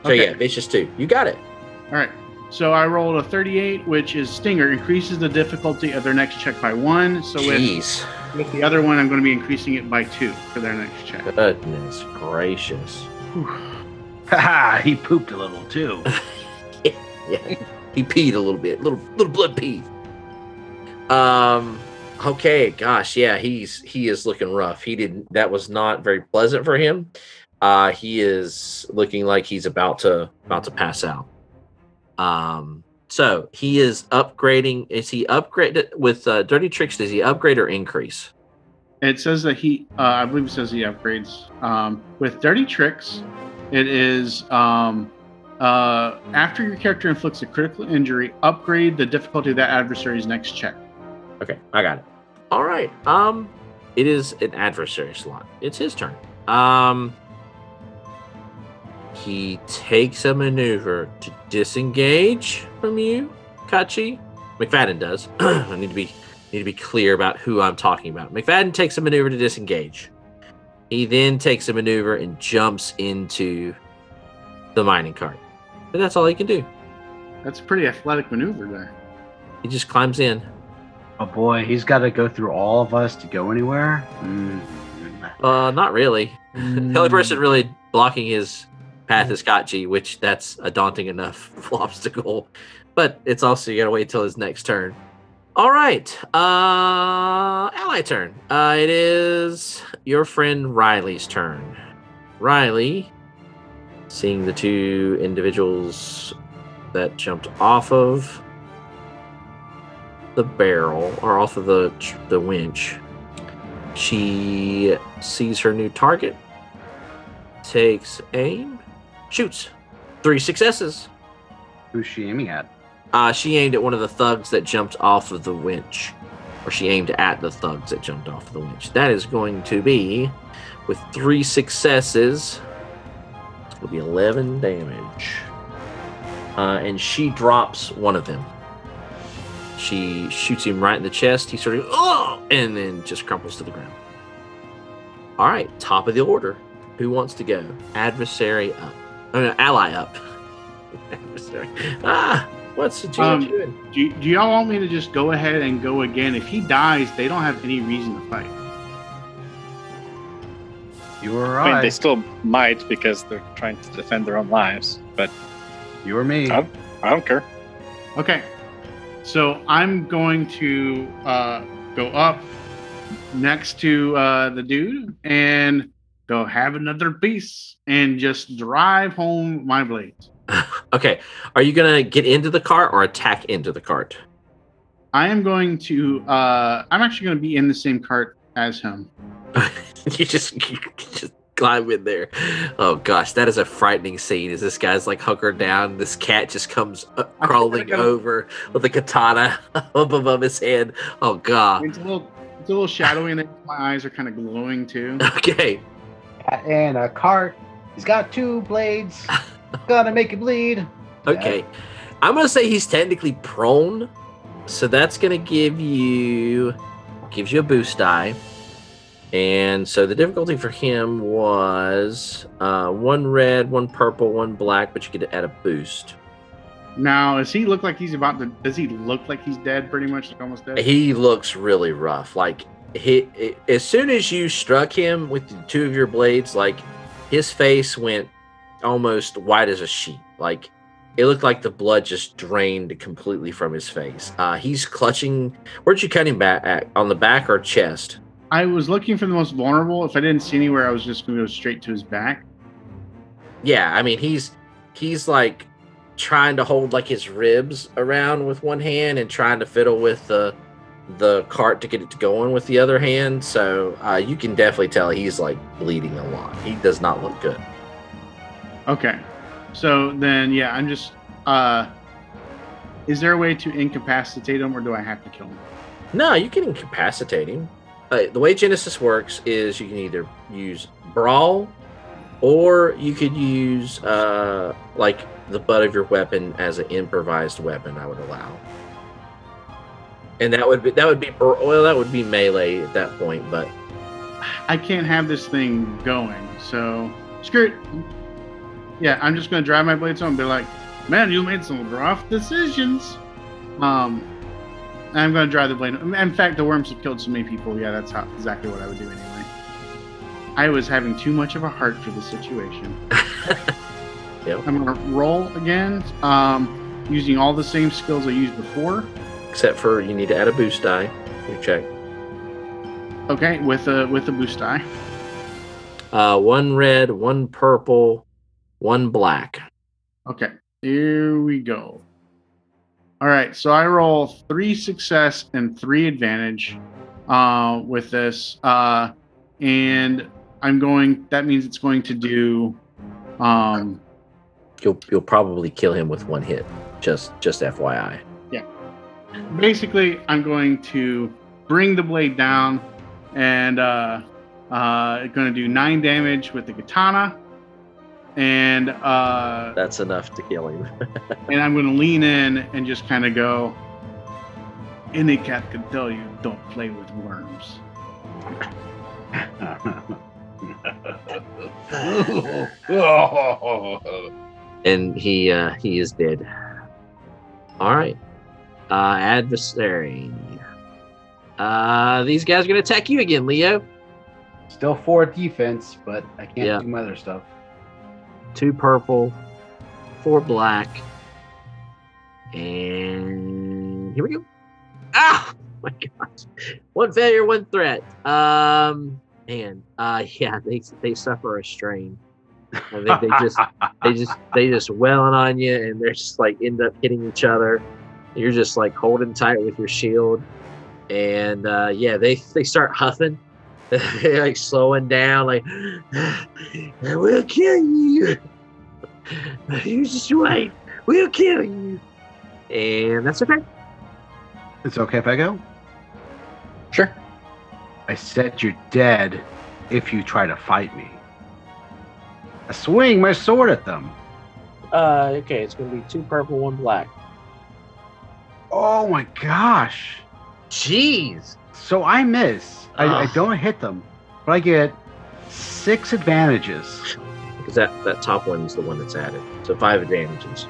So Okay. yeah, vicious two. You got it. All right. So I rolled a 38, which is Stinger, increases the difficulty of their next check by one. So with, with the other one, I'm going to be increasing it by two for their next check. Goodness gracious. Haha, [laughs] he pooped a little too. [laughs] Yeah. He peed a little bit. Little little blood pee. Um okay, gosh, yeah, he's he is looking rough. He didn't that was not very pleasant for him. Uh he is looking like he's about to about to pass out. Um so he is upgrading. Is he upgraded with uh, Dirty Tricks? Does he upgrade or increase? It says that he, uh, I believe it says he upgrades. Um, with Dirty Tricks, it is um, uh, after your character inflicts a critical injury, upgrade the difficulty of that adversary's next check. Okay, I got it. All right. Um, it is an adversary slot. It's his turn. Um, he takes a maneuver to disengage from you, Kachi. McFadden does. [clears throat] I need to be need to be clear about who I'm talking about. McFadden takes a maneuver to disengage. He then takes a maneuver and jumps into the mining cart. But that's all he can do. That's a pretty athletic maneuver there. He just climbs in. Oh boy, he's got to go through all of us to go anywhere. Mm. Uh, not really. [laughs] the only person really blocking his path is Kachi, which that's a daunting enough [laughs] obstacle. But it's also you gotta wait till his next turn. All right, uh, ally turn. Uh, it is your friend Riley's turn. Riley, seeing the two individuals that jumped off of the barrel or off of the the winch, she sees her new target, takes aim, shoots. Three successes. Who's she aiming at? Uh, she aimed at one of the thugs that jumped off of the winch. Or she aimed at the thugs that jumped off of the winch. That is going to be, with three successes, it'll be 11 damage. Uh, and she drops one of them. She shoots him right in the chest. He sort of, oh, and then just crumples to the ground. All right, top of the order. Who wants to go? Adversary up. No, ally up. [laughs] Ah, what's the GM Um, doing? Do, do y'all want me to just go ahead and go again? If he dies, they don't have any reason to fight. You were I mean, right. they still might because they're trying to defend their own lives, but you or me. Oh. I don't care. Okay. So I'm going to uh, go up next to uh, the dude and go have another piece and just drive home my blades. [laughs] Okay, are you gonna get into the cart or attack into the cart? I am going to. Uh, I'm actually going to be in the same cart as him. [laughs] you just you just climb in there. Oh gosh, that is a frightening scene. As this guy's like hunkered down, this cat just comes uh, crawling over with a katana [laughs] up above his head. Oh god. It's a little. It's a little shadowy, and my eyes are kind of glowing too. Okay, and a cart. He's got two blades. [laughs] Gonna make it bleed. okay. I'm gonna say he's technically prone, so that's gonna give you gives you a boost die. And so the difficulty for him was uh, one red, one purple, one black, but you could add a boost. Now, does he look like he's about to? Does he look like he's dead? Pretty much, like almost dead. He looks really rough. Like he, as soon as you struck him with the two of your blades, like his face went almost white as a sheet. Like it looked like the blood just drained completely from his face. Uh, he's clutching. Where'd you cut him back at? On the back or chest? I was looking for the most vulnerable. If I didn't see anywhere, I was just going to go straight to his back. Yeah, I mean he's he's like trying to hold like his ribs around with one hand and trying to fiddle with the the cart to get it to going with the other hand. So uh, you can definitely tell he's like bleeding a lot. He does not look good. Okay. So then, yeah, I'm just. uh Is there a way to incapacitate him, or do I have to kill him? No, you can incapacitate him. Uh, the way Genesys works is you can either use brawl, or you could use uh, like the butt of your weapon as an improvised weapon. I would allow, and that would be that would be well that would be melee at that point. But I can't have this thing going. So screw it. Yeah, I'm just going to drive my blades home and be like, "Man, you made some rough decisions." Um, I'm going to drive the blade. In fact, the worms have killed so many people. Yeah, that's how exactly what I would do anyway. I was having too much of a heart for the situation. [laughs] Yep. I'm going to roll again, um, using all the same skills I used before. Except for you need to add a boost die. You check. Okay, with a with a boost die. Uh, one red, one purple, one black. Okay, here we go. All right, so I roll three success and three advantage uh, with this, uh, and I'm going. That means it's going to do. Um, You'll you'll probably kill him with one hit. Just just FYI. Basically, I'm going to bring the blade down and uh, Uh, going to do nine damage with the katana, and uh, That's enough to kill him. [laughs] and I'm going to lean in and just kind of go. Any cat can tell you don't play with worms. [laughs] and he uh he is dead. All right. Uh adversary. Uh these guys are gonna attack you again, Leo. Still four defense, but I can't Yeah. do my other stuff. Two purple, four black. And here we go. Ah [laughs] my gosh. One failure, one threat. Um and uh [laughs] yeah, they they suffer a strain. I think they just they just they just wailing on you and they're just like end up hitting each other you're just like holding tight with your shield and uh yeah they they start huffing [laughs] they're like slowing down like we'll kill you [laughs] you just wait we'll kill you and that's okay It's okay if I go? Sure. I said you're dead if you try to fight me. I swing my sword at them. uh okay it's gonna be two purple one black Oh my gosh. jeez So I miss. I, I don't hit them, but I get six advantages. because that that top one is the one that's added so five advantages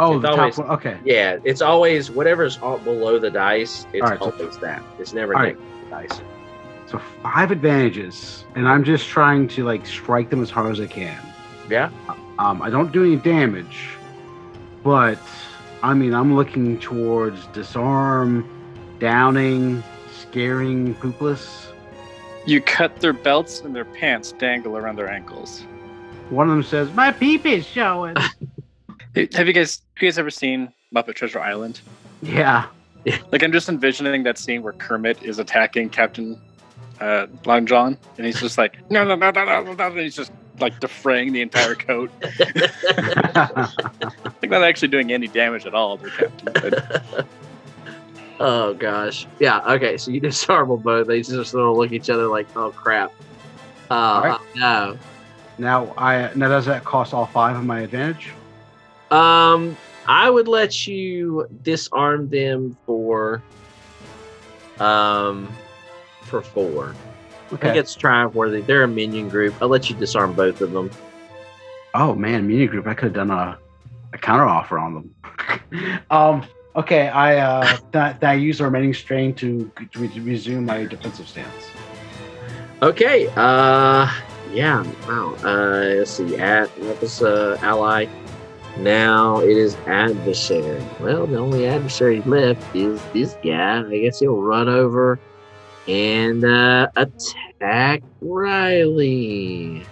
Oh, It's the always- top one. Okay. Yeah, it's always whatever's all below the dice. It's right, so- always that. It's never right. dice. So five advantages, and I'm just trying to like strike them as hard as I can. Yeah. Um, I don't do any damage, but I mean I'm looking towards disarm, downing, scaring poopless. You cut their belts and their pants dangle around their ankles. One of them says, "My peep is showing." [laughs] Have you guys have you guys ever seen Muppet Treasure Island? yeah. Like I'm just envisioning that scene where Kermit is attacking Captain uh, Long John, and he's just like no no no no no no, no," and he's just like defraying the entire coat, [laughs] like not actually doing any damage at all to Captain. But oh gosh. Yeah. Okay. So you disarm them both. They just sort of look at each other like, "Oh crap." Uh, right. no. now I now does that cost all five of my advantage? Um, I would let you disarm them for um for four. I think Okay. it's triumph worthy. They're a minion group. I'll let you disarm both of them. Oh man, minion group. I could have done a, a counter offer on them. [laughs] um. Okay. I uh. [laughs] That I use the remaining strain to, to re- resume my defensive stance. Okay. Uh, yeah. Wow. Uh, let's see. At that was uh ally. Now it is adversary. Well, the only adversary left is this guy. I guess he'll run over and uh, attack Riley.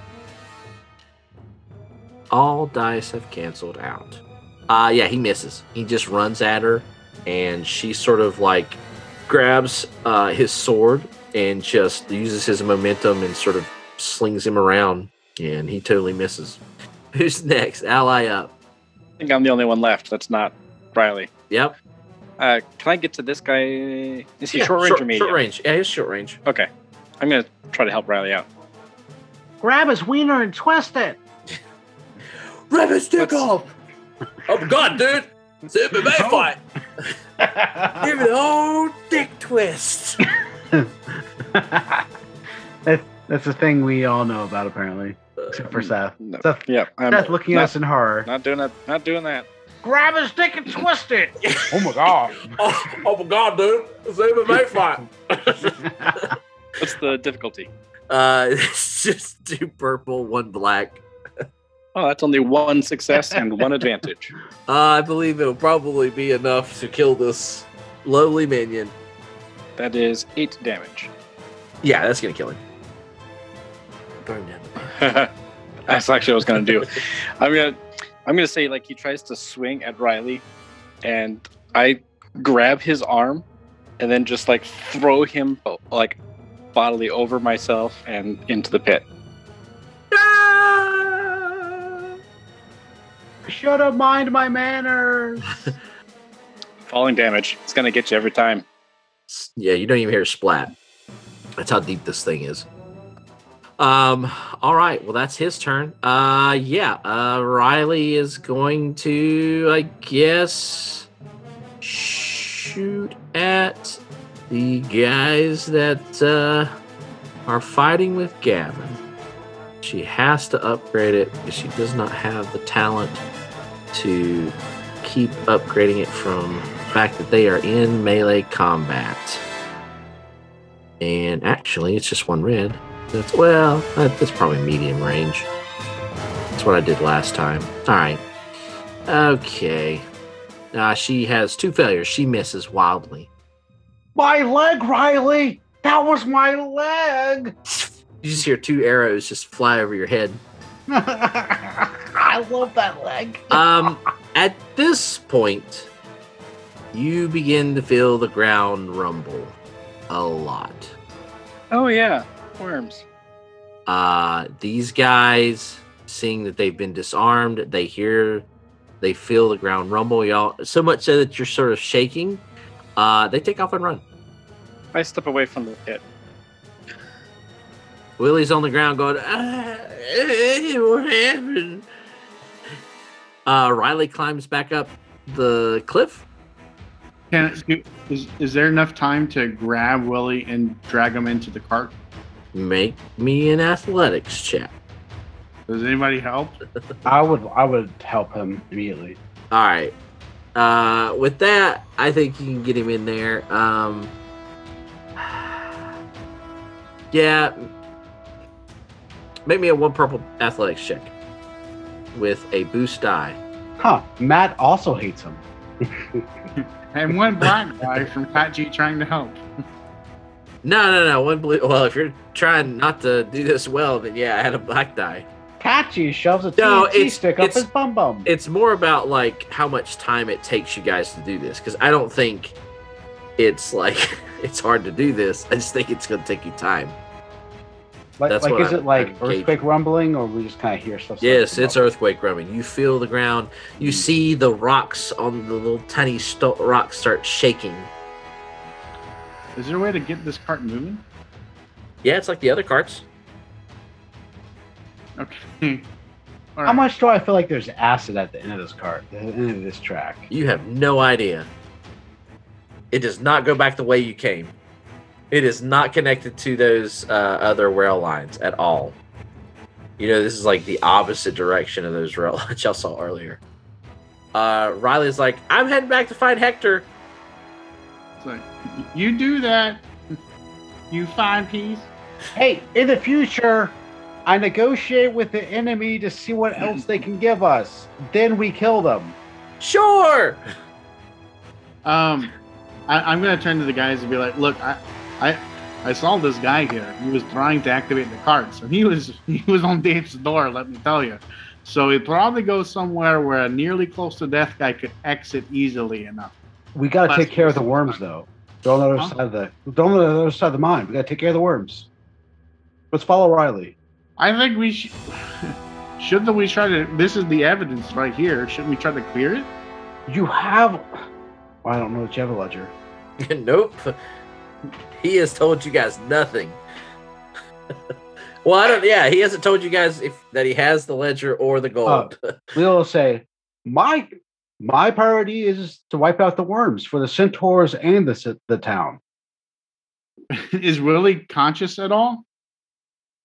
All dice have canceled out. Uh, yeah, he misses. He just runs at her, and she sort of like grabs uh, his sword and just uses his momentum and sort of slings him around, and he totally misses. [laughs] Who's next? Ally up. I think I'm the only one left. That's not Riley. Yep. Uh, can I get to this guy? Is he Yeah, short range or medium? Short range. Yeah, he's short range. Okay, I'm gonna try to help Riley out. Grab his wiener and twist it. [laughs] Rip his dick off! Oh my god, dude! It's an MMA Oh. fight! [laughs] Give it a whole dick twist! [laughs] that's that's the thing we all know about apparently, except for Seth. No. Seth, Yeah, I'm Seth looking at us in horror. not doing that. Not doing that. Grab his dick and twist it. [laughs] oh my god. oh, oh my god, dude! It's an MMA fight! [laughs] What's the difficulty? Uh, [laughs] it's just two purple, one black. Oh, that's only one success and one advantage. Uh, I believe it'll probably be enough to kill this lowly minion. That is eight damage. Yeah, that's gonna kill him. Burn down. That's actually what I was gonna do. I'm gonna I'm gonna say like he tries to swing at Riley, and I grab his arm, and then just like throw him like bodily over myself and into the pit. Ah! Should have mind my manners. [laughs] Falling damage. It's gonna get you every time. Yeah, you don't even hear a splat. That's how deep this thing is. Um. All right. Well, that's his turn. Uh. Yeah. Uh. Riley is going to, I guess, shoot at the guys that uh, are fighting with Gavin. She has to upgrade it because she does not have the talent to keep upgrading it from the fact that they are in melee combat. And actually, it's just one red. That's well, that- that's probably medium range. That's what I did last time. All right. Okay. Uh, she has two failures. She misses wildly. My leg, Riley. That was my leg. You just hear two arrows just fly over your head. [laughs] I love that leg. Um, at this point, you begin to feel the ground rumble a lot. Oh yeah, worms. Uh, these guys, seeing that they've been disarmed, they hear, they feel the ground rumble. Y'all, so much so that you're sort of shaking. Uh, they take off and run. I step away from the pit. Willie's on the ground going, ah, what happened? Uh, Riley climbs back up the cliff. Can is is there enough time to grab Willie and drag him into the cart? Make me an athletics check. Does anybody help? [laughs] I would I would help him immediately. All right. Uh, with that, I think you can get him in there. Um, [sighs] yeah. Make me a one purple athletics check with a boost die. Huh. Matt also hates him. [laughs] And one black guy from Pat G trying to help. [laughs] No, no, no. One blue. Well, if you're trying not to do this well, then yeah, I had a black die. Kachi shoves a No, TNT it's- stick up his bum bum. It's more about like how much time it takes you guys to do this because I don't think it's like [laughs] it's hard to do this. I just think it's going to take you time. like, that's like is I'm- it like I'm gauging. earthquake rumbling, or we just kind of hear stuff? Yes, it's come earthquake rumbling. You feel the ground. You Mm. see the rocks on the little tiny sto- rocks start shaking. Is there a way to get this cart moving? Yeah, it's like the other carts. Okay. [laughs] All up? How much do I feel like there's acid at the end of this cart, the end of this track? You have no idea. It does not go back the way you came. It is not connected to those uh, other rail lines at all. You know, this is like the opposite direction of those rail [laughs] lines y'all saw earlier. Uh, Riley's like, I'm heading back to find Hector. It's like, you do that, you find peace. Hey, in the future, I negotiate with the enemy to see what else they can give us. Then we kill them. Sure. Um, I, I'm gonna turn to the guys and be like, look, I, I, I saw this guy here. He was trying to activate the cart, so he was [laughs] he was on Dave's door. Let me tell you. So it probably goes somewhere where a nearly close to death guy could exit easily enough. We got to take care of the worms, though. Don't on the other Huh? side of the don't on the other side of the mine. We got to take care of the worms. Let's follow Riley. I think we should. [laughs] Shouldn't we try to? This is the evidence right here. Shouldn't we try to clear it? You have. Well, I don't know that you have a ledger. [laughs] nope. He has told you guys nothing. [laughs] well, I don't. Yeah, he hasn't told you guys if that he has the ledger or the gold. Uh, we'll say my my priority is to wipe out the worms for the centaurs and the the town. [laughs] is Willie conscious at all?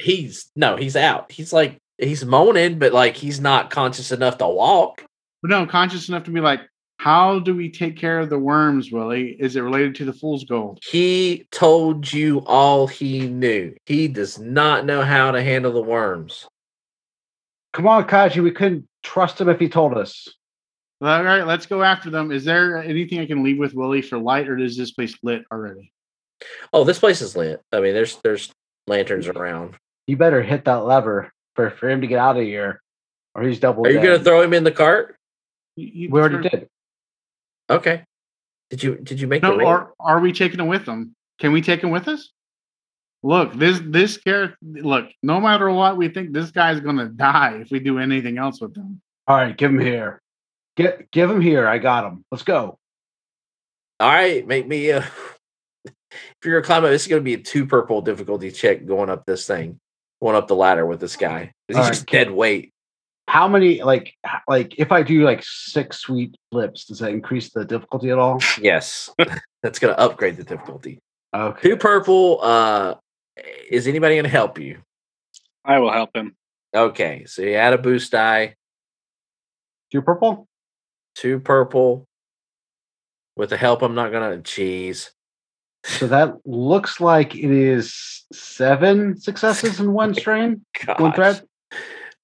he's no, he's out. He's like he's moaning, but like he's not conscious enough to walk. No, conscious enough to be like, how do we take care of the worms, Willie? Is it related to the fool's gold? He told you all he knew. He does not know how to handle the worms. Come on, Kachi. We couldn't trust him if he told us. All right, let's go after them. Is there anything I can leave with Willie for light, or is this place lit already? Oh, this place is lit. I mean, there's there's lanterns mm-hmm. around. You better hit that lever for, for him to get out of here, or he's double. Are you gonna throw him in the cart? You- you- We already did. Okay. Did you did you make No, ring? or are we taking him with them? Can we take him with us? Look, this this character. Look, no matter what, we think this guy's gonna die if we do anything else with him. All right, give him here. Get give him here. I got him. Let's go. All right, make me a [laughs] if you're a climber, this is gonna be a two purple difficulty check going up this thing, going up the ladder with this guy. He's Alright, just dead weight. How many like like if I do like six sweet flips, does that increase the difficulty at all? [sighs] Yes, [laughs] that's gonna upgrade the difficulty. Okay. Two purple. Uh, is anybody gonna help you? I will help him. Okay, so you add a boost die. Two purple? Two purple. With the help, I'm not gonna. cheese. So that looks like it is seven successes in one [laughs] strain, one Gosh. thread.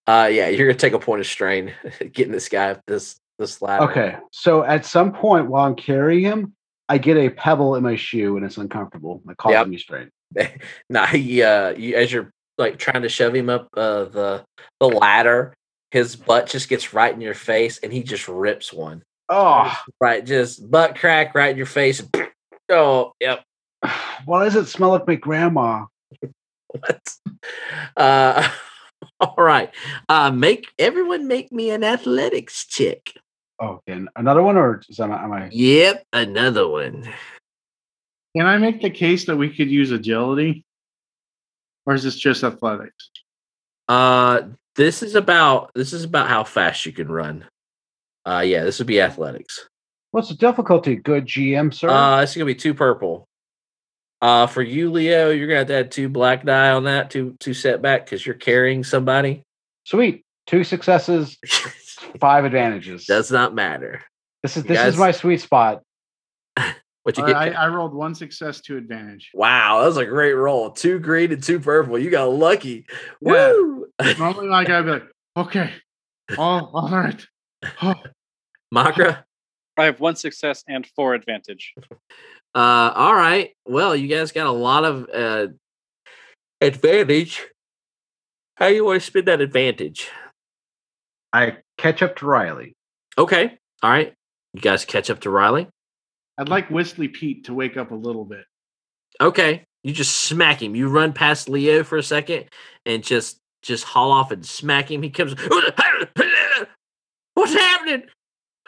Uh, yeah, you're gonna take a point of strain [laughs] getting this guy up this this ladder. Okay. So at some point while I'm carrying him, I get a pebble in my shoe and it's uncomfortable. That causes Yep. me strain. [laughs] nah, he uh, you, as you're like trying to shove him up uh the the ladder, his butt just gets right in your face, and he just rips one. Oh, Right, just butt crack right in your face. [clears throat] Oh, yep. [sighs] why does it smell like my grandma? [laughs] What? Uh, [laughs] all right. Uh, make everyone make me an athletics check. Oh, and another one, or is that, am I? Yep, another one. Can I make the case that we could use agility? Or is this just athletics? Uh, this is about this is about how fast you can run. Uh, yeah, this would be athletics. What's the difficulty? Good GM, sir. Uh, it's gonna be two purple. Uh, for you, Leo, you're gonna have to add two black die on that, two two setback because you're carrying somebody. Sweet. Two successes, [laughs] five advantages. Does not matter. this is you this guys- is my sweet spot. What you All get? right, I, I rolled one success to advantage. wow, that was a great roll. Two green and two purple. You got lucky. Yeah. Woo! Normally, like I'd be like, okay, all, all right. Oh, [laughs] Makra. I have one success and four advantage. Uh, all right. Well, you guys got a lot of uh advantage. How you want to spend that advantage? I catch up to Riley. Okay. All right. You guys catch up to Riley. I'd like Whistly Pete to wake up a little bit. Okay. You just smack him. You run past Leo for a second and just just haul off and smack him. He comes. What's happening?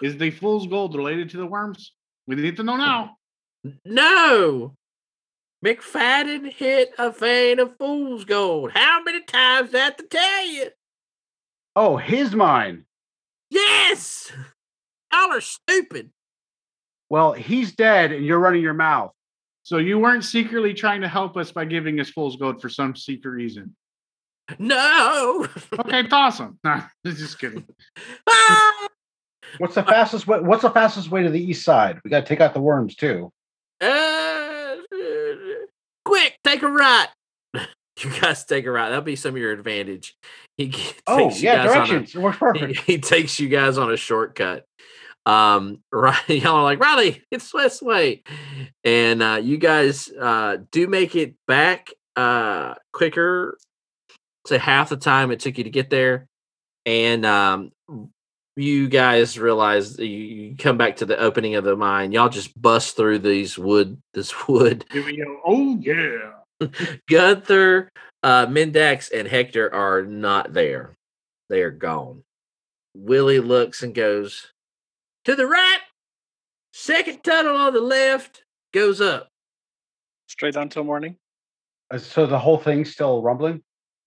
Is the fool's gold related to the worms? We need to know now. No. McFadden hit a vein of fool's gold. How many times that to tell you? Oh, his mine. Yes. Y'all are stupid. Well, he's dead, and you're running your mouth. So you weren't secretly trying to help us by giving us fool's gold for some secret reason. No. Okay, toss him. [laughs] Nah, just kidding. [laughs] What's the fastest way? What's the fastest way to the east side? We got to take out the worms too. Uh, quick, take a right. [laughs] You guys take a right. That'll be some of your advantage. He Oh takes you yeah, guys on a- directions. It works he, he takes you guys on a shortcut. Um, [laughs] right, y'all are like Riley, it's this way, and uh, you guys uh, do make it back uh, quicker. to half the time it took you to get there, and um, you guys realize you, you come back to the opening of the mine. Y'all just bust through these wood, this [laughs] wood. Here we go. Oh yeah. [laughs] Gunther, uh, Mindax, and Hector are not there. They are gone. Willie looks and goes to the right. Second tunnel on the left goes up. Straight on till morning. Uh, So the whole thing's still rumbling.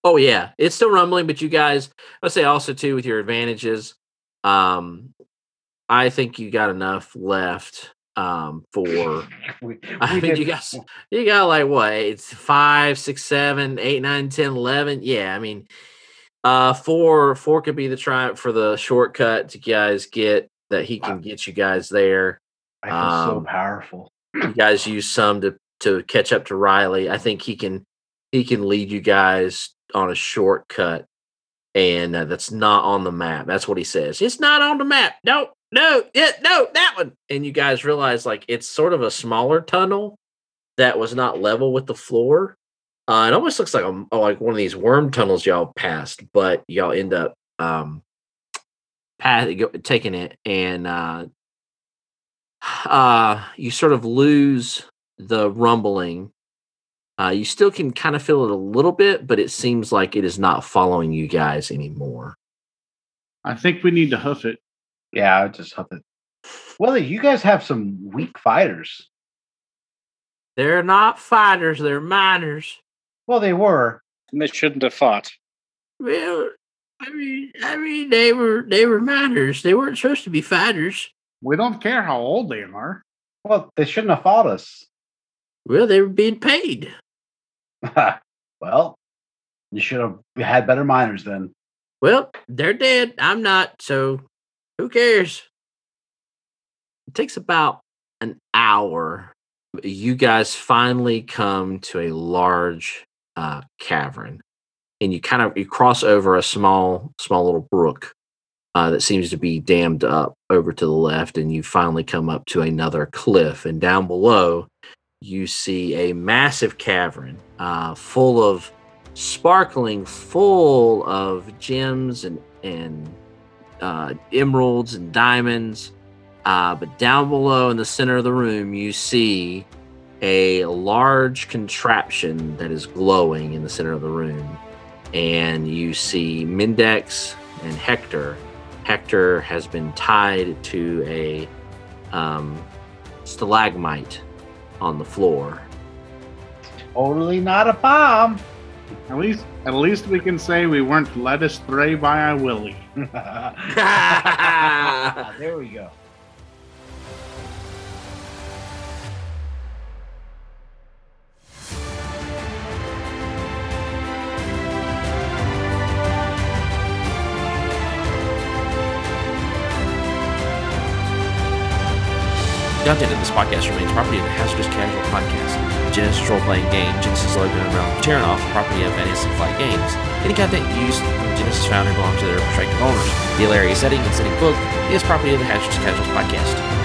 Oh yeah, it's still rumbling, but you guys, let's say also too with your advantages. Um, I think you got enough left. Um, for We, I we mean, did- you guys, you got like what? It's five, six, seven, eight, nine, ten, eleven. Yeah, I mean, uh, four, four could be the try for the shortcut to guys get that he can get you guys there. I feel so um, powerful. You guys use some to to catch up to Riley. I think he can he can lead you guys on a shortcut, and uh, that's not on the map. That's what he says. It's not on the map. No, no, yeah, no, that one. And you guys realize like it's sort of a smaller tunnel that was not level with the floor. Uh, it almost looks like a like one of these worm tunnels y'all passed, but y'all end up um path, go, taking it, and uh, uh, you sort of lose the rumbling. Uh, you still can kind of feel it a little bit, but it seems like it is not following you guys anymore. I think we need to hoof it. Yeah, I just hope it. Well, you guys have some weak fighters. They're not fighters, they're miners. Well, they were. And they shouldn't have fought. Well, I mean, I mean, they were they were miners. They weren't supposed to be fighters. We don't care how old they are. Well, they shouldn't have fought us. Well, they were being paid. [laughs] well, you should have had better miners then. Well, they're dead. I'm not, so who cares? It takes about an hour. You guys finally come to a large uh, cavern, and you kind of you cross over a small, small little brook uh, that seems to be dammed up over to the left, and you finally come up to another cliff. And down below, you see a massive cavern uh, full of sparkling, full of gems and and uh, emeralds and diamonds. Uh, but down below in the center of the room, you see a large contraption that is glowing in the center of the room. And you see Mindex and Hector. Hector has been tied to a um, stalagmite on the floor. Totally not a bomb. At least, at least we can say we weren't led astray by a Willie. [laughs] [laughs] there we go. Content of this podcast remains property of the Hazardous Casual Podcast, Genesys role playing game, Genesys logo and realm of Terrinoth, property of Fantasy Flight Games. Any content used from Genesys Foundry belongs to their respective owners. The hilarious setting and setting book is property of the Hazardous Casuals Podcast.